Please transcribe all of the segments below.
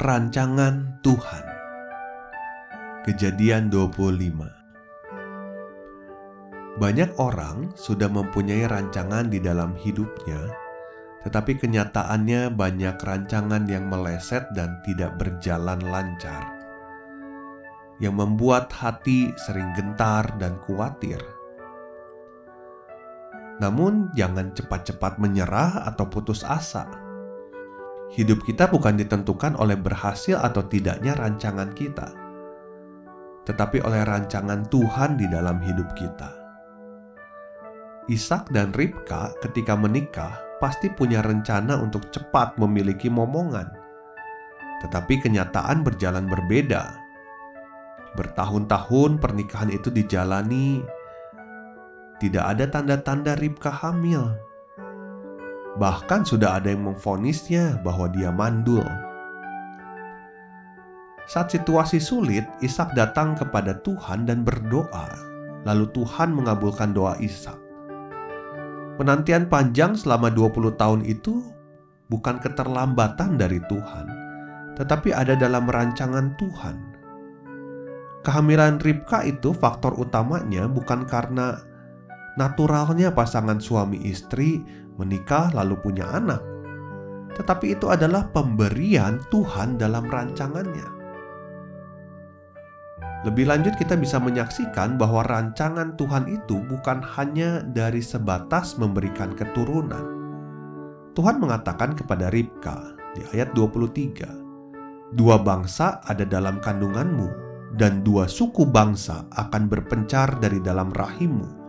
Rancangan Tuhan. Kejadian 25 Banyak orang sudah mempunyai rancangan di dalam hidupnya, tetapi kenyataannya banyak rancangan yang meleset dan tidak berjalan lancar, yang membuat hati sering gentar dan khawatir. Namun, jangan cepat-cepat menyerah atau putus asa Hidup kita bukan ditentukan oleh berhasil atau tidaknya rancangan kita, tetapi oleh rancangan Tuhan di dalam hidup kita. Ishak dan Ribka ketika menikah pasti punya rencana untuk cepat memiliki momongan. Tetapi kenyataan berjalan berbeda. Bertahun-tahun pernikahan itu dijalani, tidak ada tanda-tanda Ribka hamil Bahkan sudah ada yang memfonisnya bahwa dia mandul. Saat situasi sulit, Ishak datang kepada Tuhan dan berdoa. Lalu Tuhan mengabulkan doa Ishak. Penantian panjang selama 20 tahun itu bukan keterlambatan dari Tuhan, tetapi ada dalam rancangan Tuhan. Kehamilan Ribka itu faktor utamanya bukan karena naturalnya pasangan suami istri menikah lalu punya anak, tetapi itu adalah pemberian Tuhan dalam rancangannya. Lebih lanjut, kita bisa menyaksikan bahwa rancangan Tuhan itu bukan hanya dari sebatas memberikan keturunan. Tuhan mengatakan kepada Ribka di ayat 23, "Dua bangsa ada dalam kandunganmu, dan dua suku bangsa akan berpencar dari dalam rahimmu."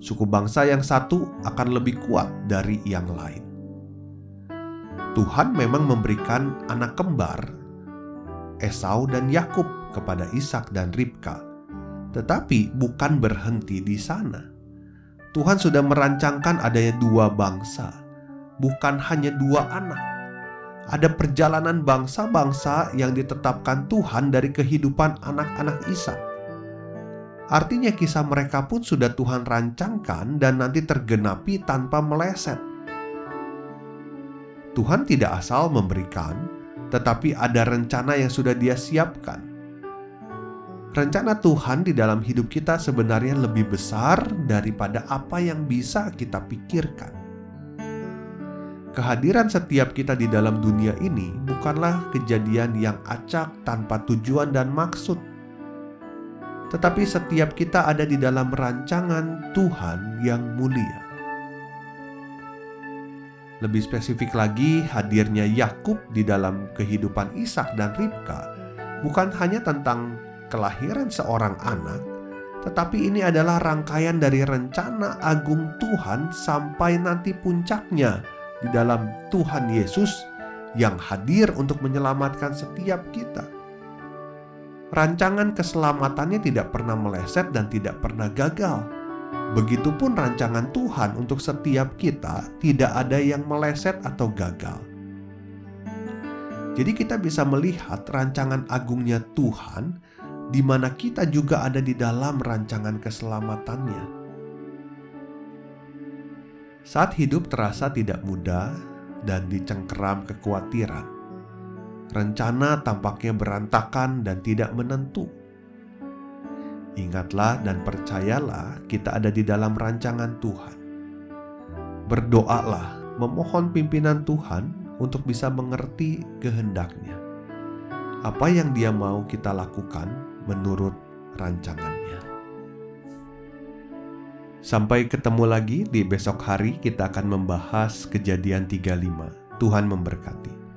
Suku bangsa yang satu akan lebih kuat dari yang lain. Tuhan memang memberikan anak kembar, Esau dan Yakub kepada Ishak dan Ribka, tetapi bukan berhenti di sana. Tuhan sudah merancangkan adanya dua bangsa, bukan hanya dua anak. Ada perjalanan bangsa-bangsa yang ditetapkan Tuhan dari kehidupan anak-anak Ishak Artinya kisah mereka pun sudah Tuhan rancangkan dan nanti tergenapi tanpa meleset. Tuhan tidak asal memberikan, tetapi ada rencana yang sudah Dia siapkan. Rencana Tuhan di dalam hidup kita sebenarnya lebih besar daripada apa yang bisa kita pikirkan. Kehadiran setiap kita di dalam dunia ini bukanlah kejadian yang acak tanpa tujuan dan maksud tetapi setiap kita ada di dalam rancangan Tuhan yang mulia. Lebih spesifik lagi, hadirnya Yakub di dalam kehidupan Ishak dan Ribka bukan hanya tentang kelahiran seorang anak, tetapi ini adalah rangkaian dari rencana agung Tuhan sampai nanti puncaknya di dalam Tuhan Yesus yang hadir untuk menyelamatkan setiap kita rancangan keselamatannya tidak pernah meleset dan tidak pernah gagal. Begitupun rancangan Tuhan untuk setiap kita tidak ada yang meleset atau gagal. Jadi kita bisa melihat rancangan agungnya Tuhan di mana kita juga ada di dalam rancangan keselamatannya. Saat hidup terasa tidak mudah dan dicengkeram kekhawatiran, rencana tampaknya berantakan dan tidak menentu. Ingatlah dan percayalah, kita ada di dalam rancangan Tuhan. Berdoalah, memohon pimpinan Tuhan untuk bisa mengerti kehendaknya. Apa yang Dia mau kita lakukan menurut rancangannya. Sampai ketemu lagi di besok hari, kita akan membahas Kejadian 35. Tuhan memberkati.